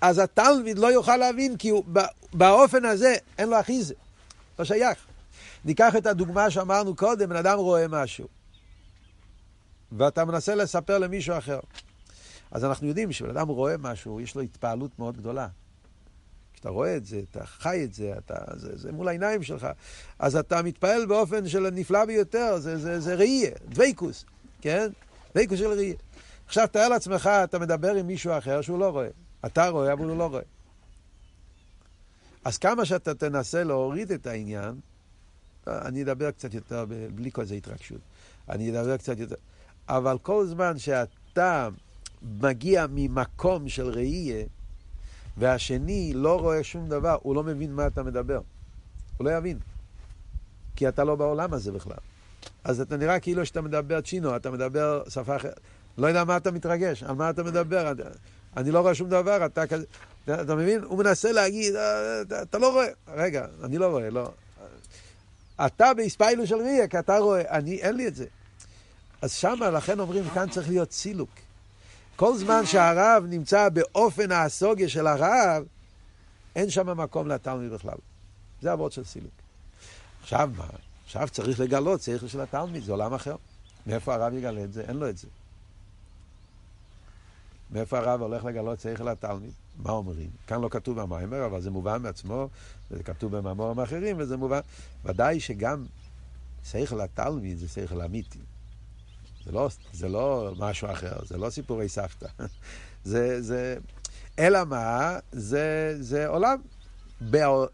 אז התלמיד לא יוכל להבין, כי הוא, באופן הזה אין לו אחיזה, לא שייך. ניקח את הדוגמה שאמרנו קודם, בן אדם רואה משהו, ואתה מנסה לספר למישהו אחר. אז אנחנו יודעים שבן אדם רואה משהו, יש לו התפעלות מאוד גדולה. כשאתה רואה את זה, אתה חי את זה, אתה, זה, זה מול העיניים שלך, אז אתה מתפעל באופן של נפלא ביותר, זה, זה, זה ראייה, דבייקוס, כן? דבייקוס של ראייה. עכשיו תאר לעצמך, אתה מדבר עם מישהו אחר שהוא לא רואה. אתה רואה, אבל הוא לא רואה. אז כמה שאתה תנסה להוריד את העניין, אני אדבר קצת יותר, בלי כל זה התרגשות. אני אדבר קצת יותר. אבל כל זמן שאתה מגיע ממקום של ראייה, והשני לא רואה שום דבר, הוא לא מבין מה אתה מדבר. הוא לא יבין. כי אתה לא בעולם הזה בכלל. אז אתה נראה כאילו שאתה מדבר צ'ינו, אתה מדבר שפה אחרת. לא יודע מה אתה מתרגש, על מה אתה מדבר. אני לא רואה שום דבר, אתה כזה... אתה, מבין? הוא מנסה להגיד, אה, אתה לא רואה. רגע, אני לא רואה, לא. אתה באספיילו של ראייה, כי אתה רואה, אני, אין לי את זה. אז שמה, לכן אומרים, כאן צריך להיות סילוק. כל זמן שהרב נמצא באופן הסוגיה של הרב, אין שם מקום לתלמיד בכלל. זה אבות של סילוק. עכשיו מה? עכשיו צריך לגלות שכל של התלמיד, זה עולם אחר. מאיפה הרב יגלה את זה? אין לו את זה. מאיפה הרב הולך לגלות שכל התלמיד? מה אומרים? כאן לא כתוב במיימר, אבל זה מובן מעצמו, וזה כתוב במאמרים אחרים, וזה מובן. ודאי שגם שכל התלמיד זה שכל אמיתי. זה לא, זה לא משהו אחר, זה לא סיפורי סבתא. זה, זה... אלא מה? זה, זה עולם.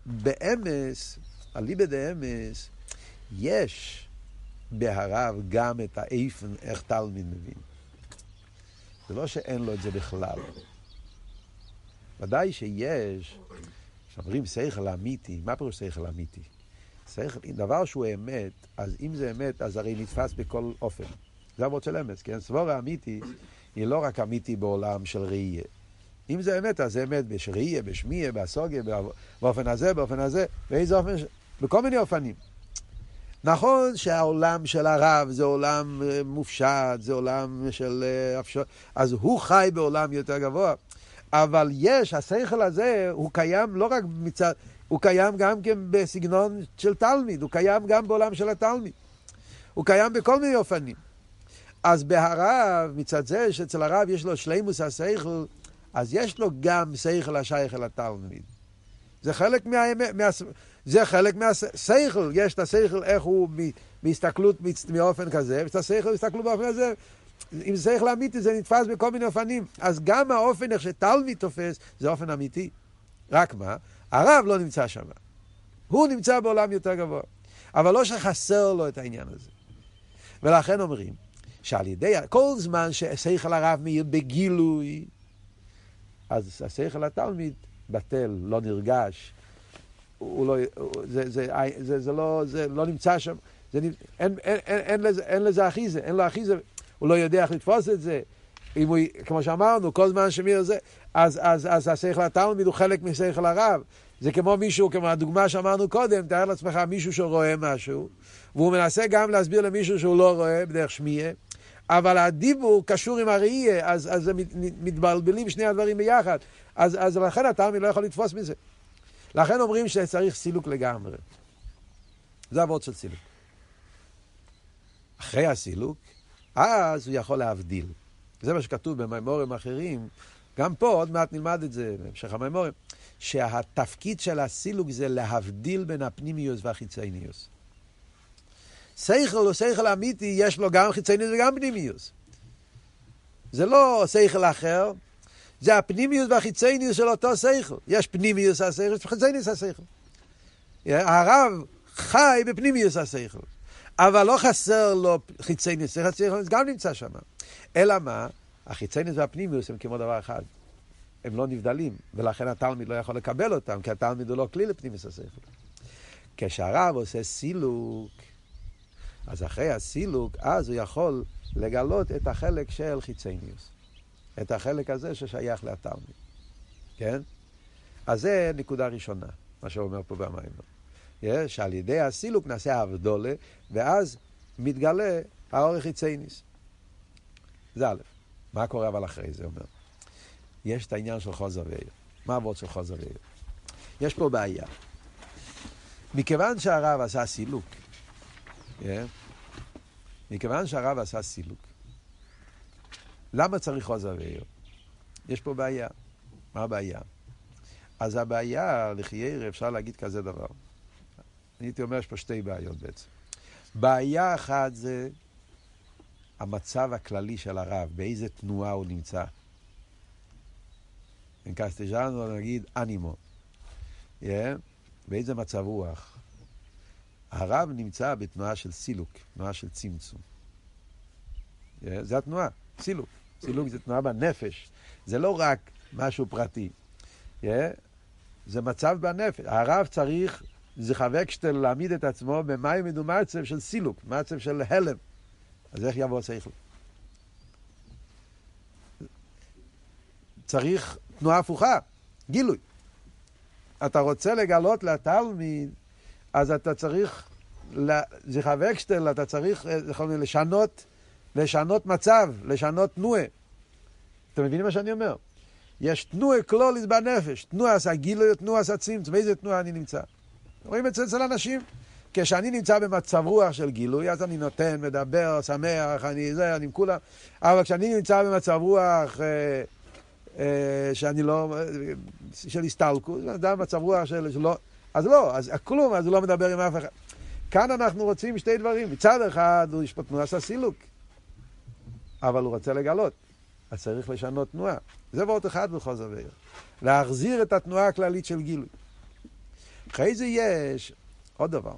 באמס, אליבא דאמס, יש בהרב גם את האיפן, איך תלמיד מבין. זה לא שאין לו את זה בכלל. ודאי שיש, כשאומרים שכל אמיתי, מה פירוש שכל אמיתי? שכל, דבר שהוא אמת, אז אם זה אמת, אז הרי נתפס בכל אופן. זה אבות של אמץ, כן? סבורה אמיתי היא לא רק אמיתי בעולם של ראייה. אם זה אמת, אז זה אמת בשראייה, בשמיה, בסוגיה, באופן הזה, באופן הזה, באיזה אופן, בכל מיני אופנים. נכון שהעולם של הרב זה עולם אה, מופשט, זה עולם של אה, אז הוא חי בעולם יותר גבוה. אבל יש, השכל הזה, הוא קיים לא רק מצד, הוא קיים גם כן בסגנון של תלמיד, הוא קיים גם בעולם של התלמיד. הוא קיים בכל מיני אופנים. אז בהרב, מצד זה שאצל הרב יש לו שלימוס השכל, אז יש לו גם שכל השייך אל התלמיד. זה חלק מהאמת, מה, זה חלק מהשכל, יש את השכל איך הוא בהסתכלות מאופן כזה, ויש את השכל בהסתכלות באופן הזה. אם שכל אמיתי זה נתפס בכל מיני אופנים. אז גם האופן איך שתלמיד תופס זה אופן אמיתי. רק מה? הרב לא נמצא שם. הוא נמצא בעולם יותר גבוה. אבל לא שחסר לו את העניין הזה. ולכן אומרים, שעל ידי, כל זמן ששכל הרב מאיר בגילוי, אז השכל התלמיד בטל, לא נרגש, הוא לא, זה, זה, זה, זה, לא, זה לא נמצא שם, זה, אין, אין, אין, אין, לזה, אין לזה אחיזה, אין לו אחיזה, הוא לא יודע איך לתפוס את זה. אם הוא, כמו שאמרנו, כל זמן שמיר זה, אז, אז, אז השכל התלמיד הוא חלק משכל הרב. זה כמו מישהו, כמו הדוגמה שאמרנו קודם, תאר לעצמך מישהו שרואה משהו, והוא מנסה גם להסביר למישהו שהוא לא רואה בדרך שמיעה, אבל הדיבור קשור עם הראייה, אז, אז מתבלבלים שני הדברים ביחד. אז, אז לכן התלמיד לא יכול לתפוס מזה. לכן אומרים שצריך סילוק לגמרי. זה אבות של סילוק. אחרי הסילוק, אז הוא יכול להבדיל. זה מה שכתוב במימורים אחרים. גם פה, עוד מעט נלמד את זה בהמשך המימורים, שהתפקיד של הסילוק זה להבדיל בין הפנימיוס והחיצייניוס. שכל הוא שכל אמיתי, יש לו גם חיצייניוס וגם פנימיוס. זה לא שכל אחר, זה הפנימיוס והחיצייניוס של אותו שכל. יש פנימיוס השכל, יש חיצייניוס השכל. הרב חי בפנימיוס השכל, אבל לא חסר לו חיצייניוס, השכל גם נמצא שם. אלא מה? החיצייניוס והפנימיוס הם כמו דבר אחד. הם לא נבדלים, ולכן התלמיד לא יכול לקבל אותם, כי התלמיד הוא לא כלי לפנימיס השכל. כשהרב עושה סילוק, אז אחרי הסילוק, אז הוא יכול לגלות את החלק של חיצניוס. את החלק הזה ששייך לתלמיד. כן? אז זה נקודה ראשונה, מה שהוא אומר פה במים. שעל ידי הסילוק נעשה אבדולה, ואז מתגלה האורך חיצייניס. זה א', מה קורה אבל אחרי זה, אומר? יש את העניין של חוזר ועיר. מה הוורד של חוזר ועיר? יש פה בעיה. מכיוון שהרב עשה סילוק, yeah, מכיוון שהרב עשה סילוק, למה צריך חוזר ועיר? יש פה בעיה. מה הבעיה? אז הבעיה, לחיירה, אפשר להגיד כזה דבר. אני הייתי אומר, יש פה שתי בעיות בעצם. בעיה אחת זה המצב הכללי של הרב, באיזה תנועה הוא נמצא. אם קסטג'אנו נגיד אנימו. Yeah, באיזה מצב רוח. הרב נמצא בתנועה של סילוק, תנועה של צמצום. Yeah, זה התנועה, סילוק. סילוק זה תנועה בנפש. זה לא רק משהו פרטי. Yeah, זה מצב בנפש. הרב צריך, זה חבק שתל להעמיד את עצמו במים מדומצב של סילוק, מצב של הלם. אז איך יבוא שכל? צריך תנועה הפוכה, גילוי. אתה רוצה לגלות לתלמיד, אז אתה צריך, זכר וקשטל, אתה צריך לשנות, לשנות מצב, לשנות תנועה. אתם מבינים מה שאני אומר? יש תנועה קלוליס בנפש, תנועה עשה גילוי, תנועה עשה צמצום, באיזה תנועה אני נמצא? רואים את זה אצל אנשים. כשאני נמצא במצב רוח של גילוי, אז אני נותן, מדבר, שמח, אני זה, אני עם כולם. אבל כשאני נמצא במצב רוח אה, אה, שאני לא, של הסתלקות, אדם במצב רוח של, שלא, אז לא, אז כלום, אז הוא לא מדבר עם אף אחד. כאן אנחנו רוצים שתי דברים. מצד אחד, יש פה תנועה של סילוק, אבל הוא רוצה לגלות. אז צריך לשנות תנועה. זה ועוד אחד בכל זאת. להחזיר את התנועה הכללית של גילוי. אחרי זה יש עוד דבר.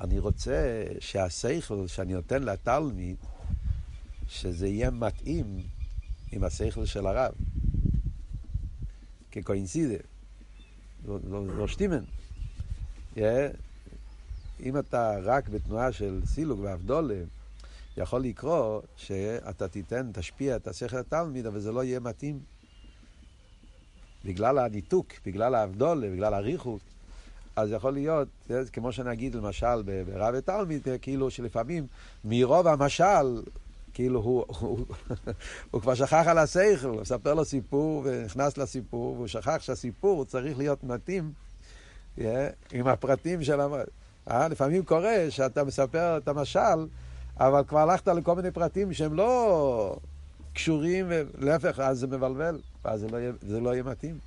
אני רוצה שהשכל שאני נותן לתלמיד, שזה יהיה מתאים עם השכל של הרב. כקוינסידה, לא, לא, לא שטימן. Yeah. אם אתה רק בתנועה של סילוק ואבדולה, יכול לקרות שאתה תיתן, תשפיע את השכל התלמיד, אבל זה לא יהיה מתאים. בגלל הניתוק, בגלל האבדולה, בגלל הריחוק. אז יכול להיות, כמו שנגיד למשל ברב ותלמיד, כאילו שלפעמים מרוב המשל, כאילו הוא, הוא, הוא כבר שכח על השכל, הוא מספר לו סיפור ונכנס לסיפור, והוא שכח שהסיפור צריך להיות מתאים yeah, עם הפרטים של המ... אה, לפעמים קורה שאתה מספר את המשל, אבל כבר הלכת לכל מיני פרטים שהם לא קשורים, ולהפך, אז זה מבלבל, ואז זה לא יהיה, זה לא יהיה מתאים.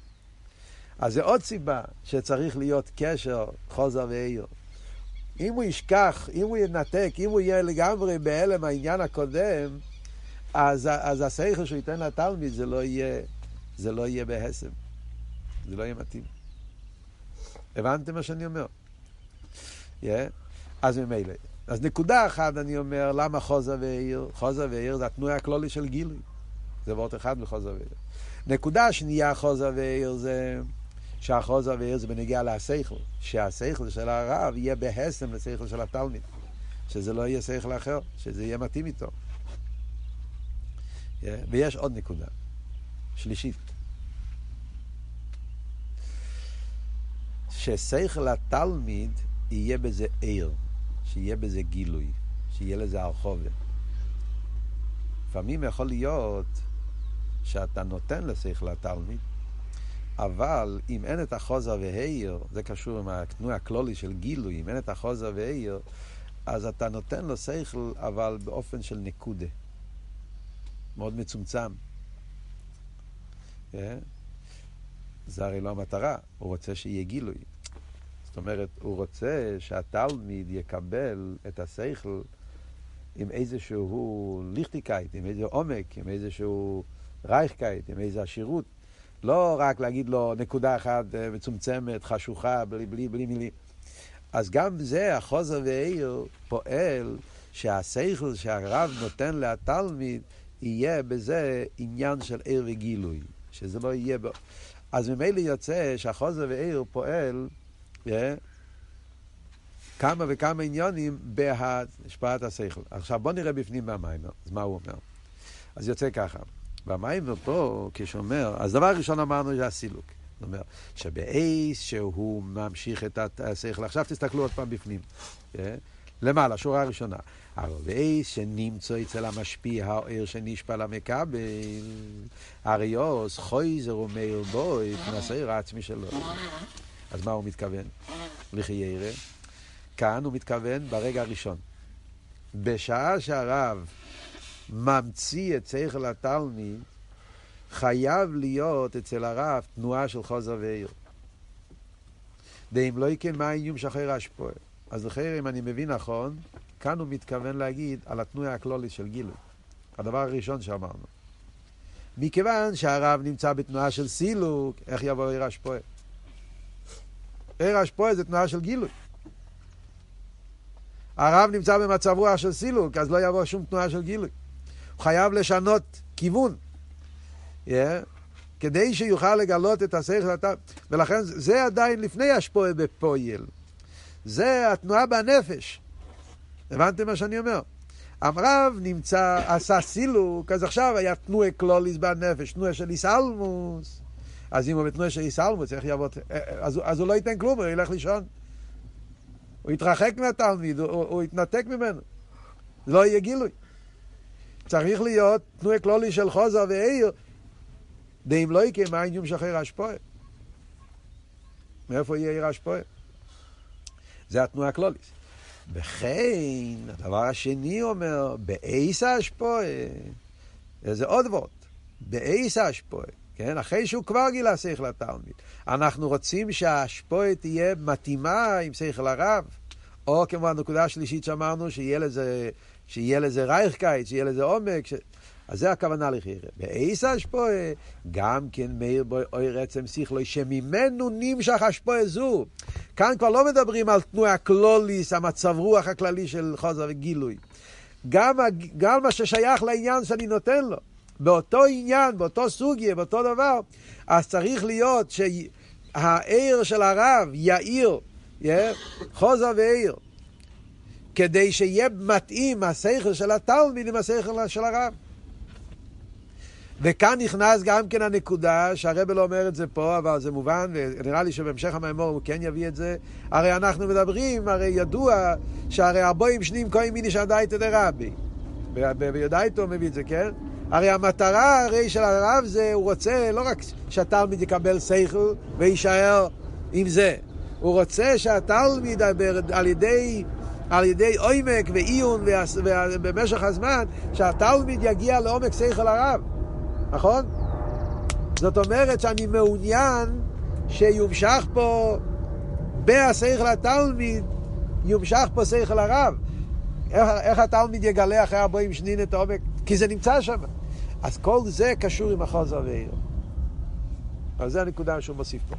אז זה עוד סיבה שצריך להיות קשר חוזר ועיר. אם הוא ישכח, אם הוא ינתק, אם הוא יהיה לגמרי בהלם העניין הקודם, אז, אז השכל שהוא ייתן לתלמיד זה לא יהיה, זה לא יהיה בהסם. זה לא יהיה מתאים. הבנתם מה שאני אומר? Yeah. אז ממילא. אז נקודה אחת אני אומר, למה חוזר ועיר? חוזר ועיר זה התנועה הכלולי של גילוי. זה וורט אחד בחוזר ועיר. נקודה שנייה חוזר ועיר זה שהחוזר ועיר זה בנגיע להשכל. שהשכל של הרב יהיה בהסם לשכל של התלמיד. שזה לא יהיה שכל אחר, שזה יהיה מתאים איתו. ויש עוד נקודה, שלישית. ששכל התלמיד יהיה בזה עיר. שיהיה בזה גילוי, שיהיה לזה הרחובה. לפעמים יכול להיות שאתה נותן לשכל התלמיד, אבל אם אין את החוזר והעיר, זה קשור עם התנועה הכלולי של גילוי, אם אין את החוזר והעיר, אז אתה נותן לו שכל, אבל באופן של נקודה. מאוד מצומצם. Yeah. אה? זה הרי לא המטרה, הוא רוצה שיהיה גילוי. זאת אומרת, הוא רוצה שהתלמיד יקבל את השכל עם איזשהו ליכטיקייט, עם איזה עומק, עם איזשהו רייכקייט, עם איזו עשירות. לא רק להגיד לו נקודה אחת אה, מצומצמת, חשוכה, בלי, בלי, בלי מילים. אז גם זה, החזר והאיר פועל שהשכל שהרב נותן לתלמיד, יהיה בזה עניין של אור וגילוי. שזה לא יהיה בו. אז ממילא יוצא שהחוזר ועיר פועל yeah, כמה וכמה עניונים בהשפעת השכל. עכשיו בוא נראה בפנים במיימר, אז מה הוא אומר? אז יוצא ככה, במיימר פה, כשאומר, אז דבר ראשון אמרנו זה הסילוק. זאת אומרת, שבאייס שהוא ממשיך את השכל, עכשיו תסתכלו עוד פעם בפנים. Yeah. למעלה, שורה הראשונה. באייס שנמצא אצל המשפיע העיר שנשפע למקבל, אריוס חויזר ומאיר בוי, תנסה העצמי שלו. אז מה הוא מתכוון? לכי ירא. כאן הוא מתכוון ברגע הראשון. בשעה שהרב ממציא את שכל התלמיד, חייב להיות אצל הרב תנועה של חוזר ועיר. ואם לא יקן מה האיום שחרר השפועה. אז לכן, אם אני מבין נכון, כאן הוא מתכוון להגיד על התנועה הכלולית של גילוי. הדבר הראשון שאמרנו. מכיוון שהרב נמצא בתנועה של סילוק, איך יבוא עיר השפועה? עיר השפועה זה תנועה של גילוי. הרב נמצא במצב רוח של סילוק, אז לא יבוא שום תנועה של גילוי. הוא חייב לשנות כיוון. Yeah. כדי שיוכל לגלות את השכל התא. ולכן זה עדיין לפני השפועה בפועל. זה התנועה בנפש. הבנתם מה שאני אומר? הרב נמצא, עשה סילוק, אז עכשיו היה תנועה קלוליס בנפש, תנועה של איסלמוס. אז אם הוא בתנועה של איסלמוס, איך יעבוד? אז, אז הוא לא ייתן כלום, הוא ילך לישון. הוא יתרחק מהתלמיד, הוא, הוא, יתנתק ממנו. לא יהיה גילוי. צריך להיות תנועה כלולי של חוזר ועיר, דאם לא יקרה מה העניין שחרר השפועה. מאיפה יהיה עיר השפועה? זה התנועה הכלולית. וכן, הדבר השני אומר, באייס השפועה, זה עוד וורט, באייס השפועה, כן? אחרי שהוא כבר גילה שכל התלמיד. אנחנו רוצים שהשפועה תהיה מתאימה עם שכל הרב, או כמו הנקודה השלישית שאמרנו, שיהיה לזה, שיהיה לזה רייכקייט, שיהיה לזה עומק. ש... אז זה הכוונה לחירה. באיס השפועה, גם כן מאיר בו אוי רצם שכלוי, שממנו נמשך השפועה זו. כאן כבר לא מדברים על תנועה קלוליס, המצב רוח הכללי של חוזר וגילוי. גם, גם מה ששייך לעניין שאני נותן לו. באותו עניין, באותו סוגיה, באותו דבר, אז צריך להיות שהעיר של הרב יאיר, חוזר ועיר, כדי שיהיה מתאים השכל של התלמיד עם השכל של הרב. וכאן נכנס גם כן הנקודה, שהרבל לא אומר את זה פה, אבל זה מובן, ונראה לי שבהמשך המימור הוא כן יביא את זה. הרי אנחנו מדברים, הרי ידוע שהרי ארבעים שנים כהן מיני שעדייתא דרבי. ביודעיתו הוא מביא את זה, כן? הרי המטרה הרי של הרב זה, הוא רוצה לא רק שהתלמיד יקבל שכל ויישאר עם זה, הוא רוצה שהתלמיד על ידי, על ידי עומק ועיון במשך הזמן, שהתלמיד יגיע לעומק שכל הרב. נכון? זאת אומרת שאני מעוניין שיומשך פה בהשכל התלמיד, יומשך פה שכל הרב. איך, איך התלמיד יגלה אחרי ארבעים שנין את העומק? כי זה נמצא שם. אז כל זה קשור עם החוזר ועיר. אז זה הנקודה שהוא מוסיף פה.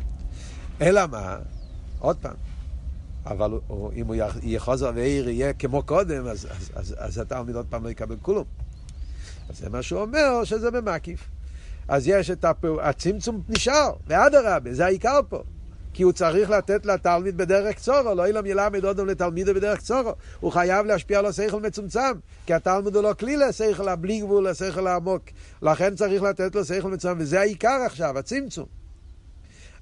אלא מה? עוד פעם. אבל הוא, אם הוא יהיה חוזר ועיר יהיה כמו קודם, אז, אז, אז, אז התלמיד עוד פעם לא יקבל כלום. אז זה מה שהוא אומר, שזה במקיף. אז יש את הפעול, הצמצום נשאר, ואדרבה, זה העיקר פה. כי הוא צריך לתת לתלמיד בדרך קצורו, לא אילם ילמד אודם לתלמידו בדרך קצורו. הוא חייב להשפיע על השכל מצומצם, כי התלמיד הוא לא כלי לשכל הבלי גבול, לשכל העמוק. לכן צריך לתת לו שכל מצומצם, וזה העיקר עכשיו, הצמצום.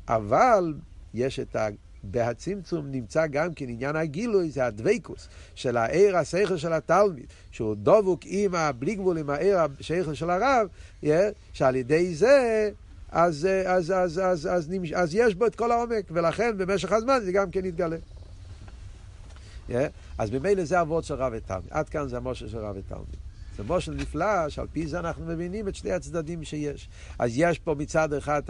אבל יש את ה... בהצמצום נמצא גם כן עניין הגילוי, זה הדבקוס של העיר השכל של התלמיד, שהוא דבוק עם הבלי גבול, עם העיר השכל של הרב, שעל ידי זה אז, אז, אז, אז, אז, אז, אז יש בו את כל העומק, ולכן במשך הזמן זה גם כן יתגלה. Yeah, אז ממילא זה אבות של רב ותלמיד. עד כאן זה המושל של רב ותלמיד. זה מושל נפלא, שעל פי זה אנחנו מבינים את שני הצדדים שיש. אז יש פה מצד אחד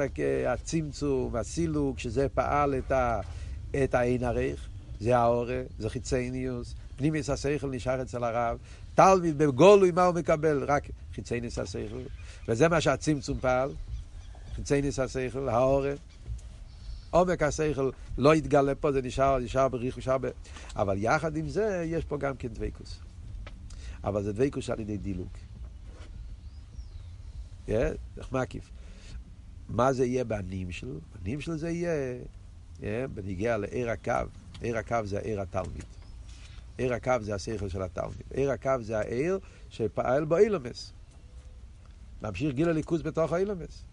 הצמצום, הסילוק, שזה פעל את, ה, את העין ערך, זה האורה, זה חיצייניוס, פנימיס השכל נשאר אצל הרב, תלמיד בגולוי מה הוא מקבל? רק חיצייניס השכל, וזה מה שהצמצום פעל, חיצייניס השכל, האורה. עומק השכל לא יתגלה פה, זה נשאר, נשאר בריח, נשאר ב... אבל יחד עם זה, יש פה גם כן דבקוס. אבל זה דבקוס על ידי דילוג. איך מקיף. מה זה יהיה בנמשל? בנמשל זה יהיה, אה, בניגיע לעיר הקו. עיר הקו זה עיר התלמיד. עיר הקו זה השכל של התלמיד. עיר הקו זה העיר שפעל בו אילומס. ממשיך גיל הליכוז בתוך האילומס.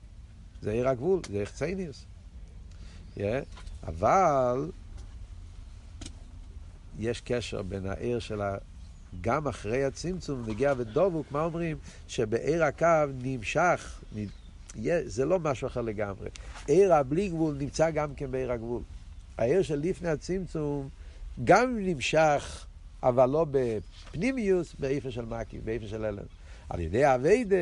זה עיר הגבול, זה יחצניוס. Yeah. אבל יש קשר בין העיר של ה... גם אחרי הצמצום, נגיע ודובוק, מה אומרים? שבעיר הקו נמשך, נ... זה לא משהו אחר לגמרי. עיר הבלי גבול נמצא גם כן בעיר הגבול. העיר של לפני הצמצום גם נמשך, אבל לא בפנימיוס, באיפה של מקיף, באיפה של אלם. על ידי אביידה,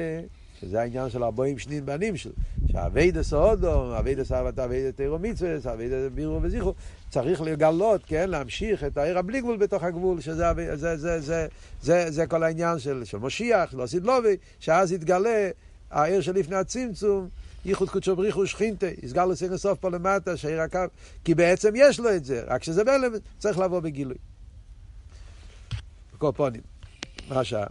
שזה העניין של ארבעים שנין בנים של, שאביידה סעודו, אביידה סעבתה, אביידה תירו מצווה, אביידה בירו וזיכרו, צריך לגלות, כן, להמשיך את העיר הבלי גבול בתוך הגבול, שזה זה, זה, זה, זה, זה, זה כל העניין של, של משיח, לא סידלובי, שאז יתגלה העיר שלפני הצמצום, ייחוד קודשו בריחו שכינתה, יסגר לו סגן סוף פה למטה, שהעיר הקו, כי בעצם יש לו את זה, רק שזה בהלם צריך לבוא בגילוי. בכל פונים, מה השעה?